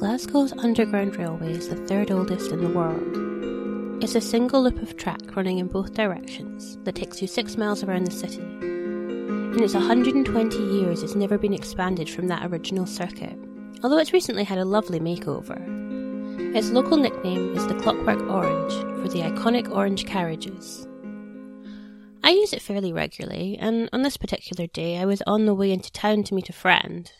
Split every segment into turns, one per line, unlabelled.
Glasgow's Underground Railway is the third oldest in the world. It's a single loop of track running in both directions that takes you six miles around the city. In its 120 years, it's never been expanded from that original circuit, although it's recently had a lovely makeover. Its local nickname is the Clockwork Orange for the iconic orange carriages. I use it fairly regularly, and on this particular day I was on the way into town to meet a friend,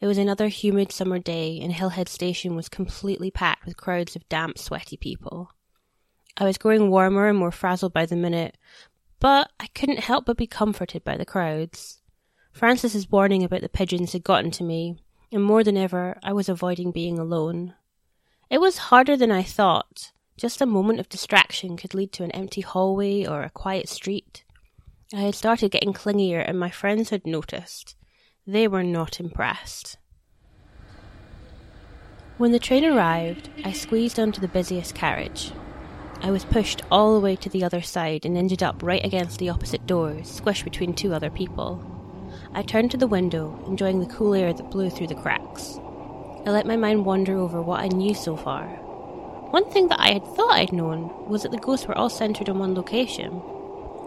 it was another humid summer day, and Hillhead Station was completely packed with crowds of damp, sweaty people. I was growing warmer and more frazzled by the minute, but I couldn't help but be comforted by the crowds. Francis's warning about the pigeons had gotten to me, and more than ever, I was avoiding being alone. It was harder than I thought. Just a moment of distraction could lead to an empty hallway or a quiet street. I had started getting clingier, and my friends had noticed. They were not impressed. When the train arrived, I squeezed onto the busiest carriage. I was pushed all the way to the other side and ended up right against the opposite doors, squished between two other people. I turned to the window, enjoying the cool air that blew through the cracks. I let my mind wander over what I knew so far. One thing that I had thought I'd known was that the ghosts were all centred in one location.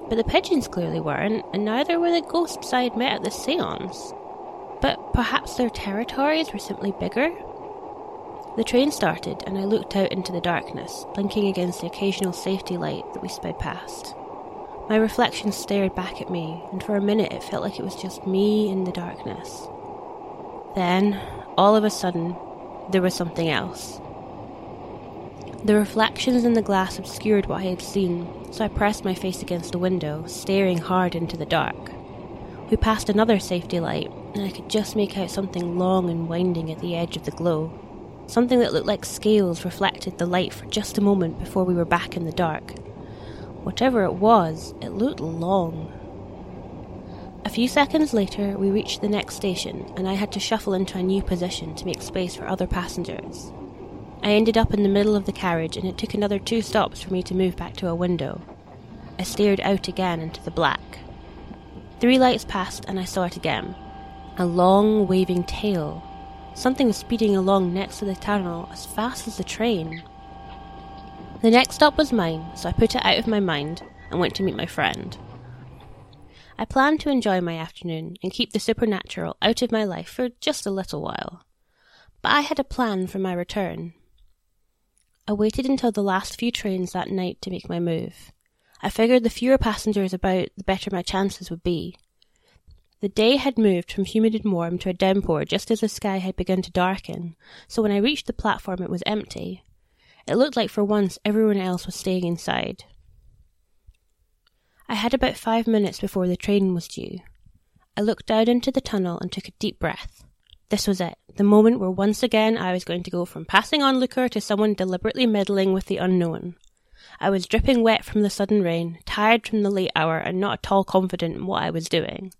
But the pigeons clearly weren't, and neither were the ghosts I had met at the seance. But perhaps their territories were simply bigger? The train started, and I looked out into the darkness, blinking against the occasional safety light that we sped past. My reflection stared back at me, and for a minute it felt like it was just me in the darkness. Then, all of a sudden, there was something else. The reflections in the glass obscured what I had seen, so I pressed my face against the window, staring hard into the dark. We passed another safety light, and I could just make out something long and winding at the edge of the glow. Something that looked like scales reflected the light for just a moment before we were back in the dark. Whatever it was, it looked long. A few seconds later, we reached the next station, and I had to shuffle into a new position to make space for other passengers. I ended up in the middle of the carriage, and it took another two stops for me to move back to a window. I stared out again into the black. Three lights passed, and I saw it again a long waving tail. Something was speeding along next to the tunnel as fast as the train. The next stop was mine, so I put it out of my mind and went to meet my friend. I planned to enjoy my afternoon and keep the supernatural out of my life for just a little while. But I had a plan for my return. I waited until the last few trains that night to make my move. I figured the fewer passengers about, the better my chances would be. The day had moved from humid and warm to a downpour just as the sky had begun to darken, so when I reached the platform it was empty. It looked like for once everyone else was staying inside. I had about five minutes before the train was due. I looked down into the tunnel and took a deep breath. This was it, the moment where once again I was going to go from passing onlooker to someone deliberately meddling with the unknown. I was dripping wet from the sudden rain, tired from the late hour, and not at all confident in what I was doing.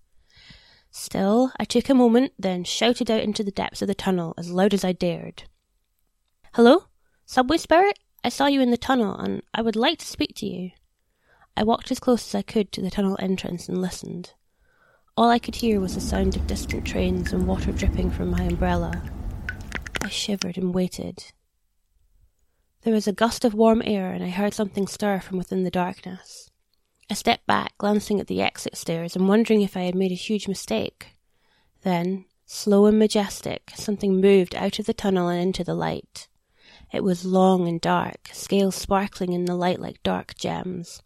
Still, I took a moment, then shouted out into the depths of the tunnel as loud as I dared. Hello? Subway Spirit? I saw you in the tunnel, and I would like to speak to you. I walked as close as I could to the tunnel entrance and listened. All I could hear was the sound of distant trains and water dripping from my umbrella. I shivered and waited. There was a gust of warm air, and I heard something stir from within the darkness. I stepped back, glancing at the exit stairs and wondering if I had made a huge mistake. Then, slow and majestic, something moved out of the tunnel and into the light. It was long and dark, scales sparkling in the light like dark gems.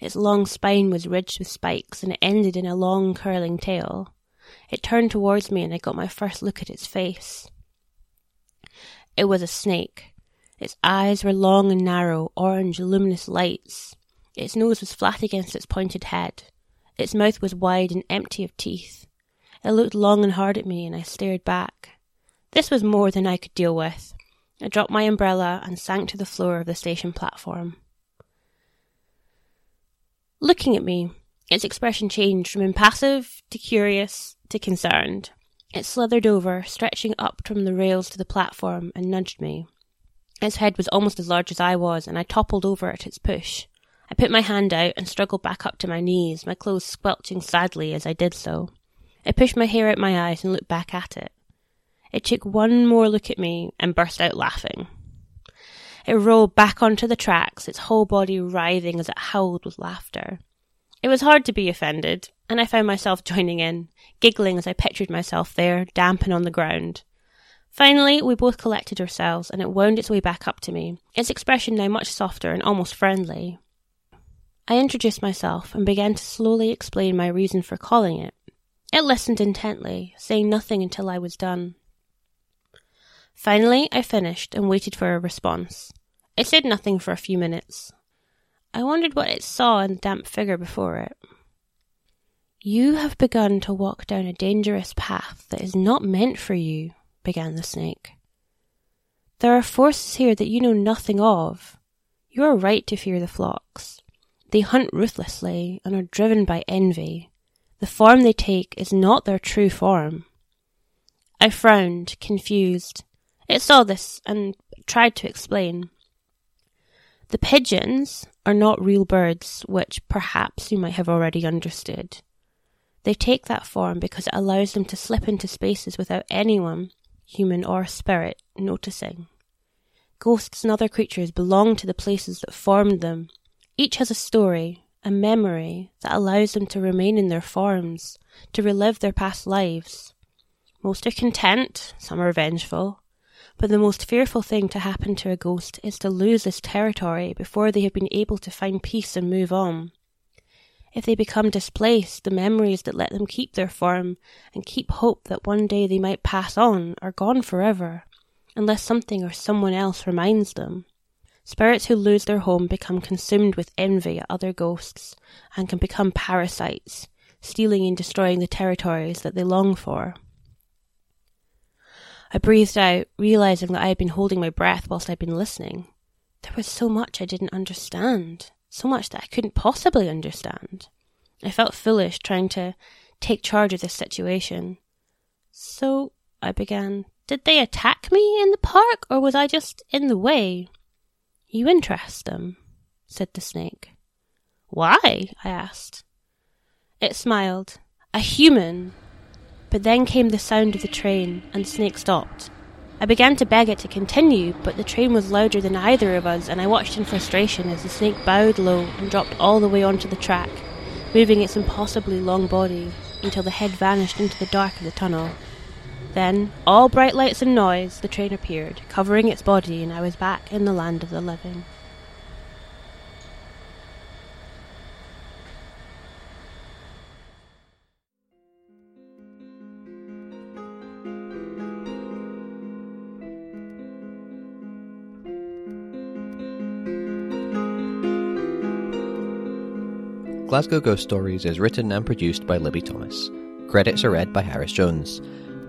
Its long spine was ridged with spikes, and it ended in a long curling tail. It turned towards me, and I got my first look at its face. It was a snake. Its eyes were long and narrow, orange, luminous lights. Its nose was flat against its pointed head. Its mouth was wide and empty of teeth. It looked long and hard at me, and I stared back. This was more than I could deal with. I dropped my umbrella and sank to the floor of the station platform. Looking at me, its expression changed from impassive to curious to concerned. It slithered over, stretching up from the rails to the platform, and nudged me. Its head was almost as large as I was, and I toppled over at its push. I put my hand out and struggled back up to my knees, my clothes squelching sadly as I did so. I pushed my hair out my eyes and looked back at it. It took one more look at me and burst out laughing. It rolled back onto the tracks, its whole body writhing as it howled with laughter. It was hard to be offended, and I found myself joining in, giggling as I pictured myself there, damp and on the ground. Finally, we both collected ourselves, and it wound its way back up to me, its expression now much softer and almost friendly. I introduced myself and began to slowly explain my reason for calling it. It listened intently, saying nothing until I was done. Finally, I finished and waited for a response. It said nothing for a few minutes. I wondered what it saw in the damp figure before it. You have begun to walk down a dangerous path that is not meant for you, began the snake. There are forces here that you know nothing of. You are right to fear the flocks. They hunt ruthlessly and are driven by envy. The form they take is not their true form. I frowned, confused. It saw this and tried to explain. The pigeons are not real birds, which perhaps you might have already understood. They take that form because it allows them to slip into spaces without anyone, human or spirit, noticing. Ghosts and other creatures belong to the places that formed them. Each has a story, a memory that allows them to remain in their forms, to relive their past lives. Most are content, some are vengeful, but the most fearful thing to happen to a ghost is to lose this territory before they have been able to find peace and move on. If they become displaced, the memories that let them keep their form and keep hope that one day they might pass on are gone forever, unless something or someone else reminds them. Spirits who lose their home become consumed with envy at other ghosts and can become parasites, stealing and destroying the territories that they long for. I breathed out, realizing that I had been holding my breath whilst I'd been listening. There was so much I didn't understand so much that I couldn't possibly understand. I felt foolish trying to take charge of this situation. So I began, Did they attack me in the park, or was I just in the way? You interest them, said the snake. Why? I asked. It smiled. A human. But then came the sound of the train, and the snake stopped. I began to beg it to continue, but the train was louder than either of us, and I watched in frustration as the snake bowed low and dropped all the way onto the track, moving its impossibly long body until the head vanished into the dark of the tunnel. Then, all bright lights and noise, the train appeared, covering its body, and I was back in the land of the living.
Glasgow Ghost Stories is written and produced by Libby Thomas. Credits are read by Harris Jones.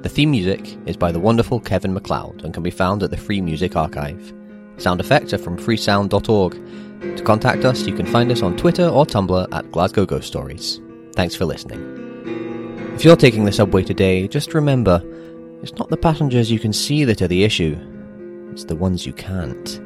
The theme music is by the wonderful Kevin MacLeod and can be found at the Free Music Archive. Sound effects are from freesound.org. To contact us, you can find us on Twitter or Tumblr at Glasgow Ghost Stories. Thanks for listening. If you're taking the subway today, just remember it's not the passengers you can see that are the issue, it's the ones you can't.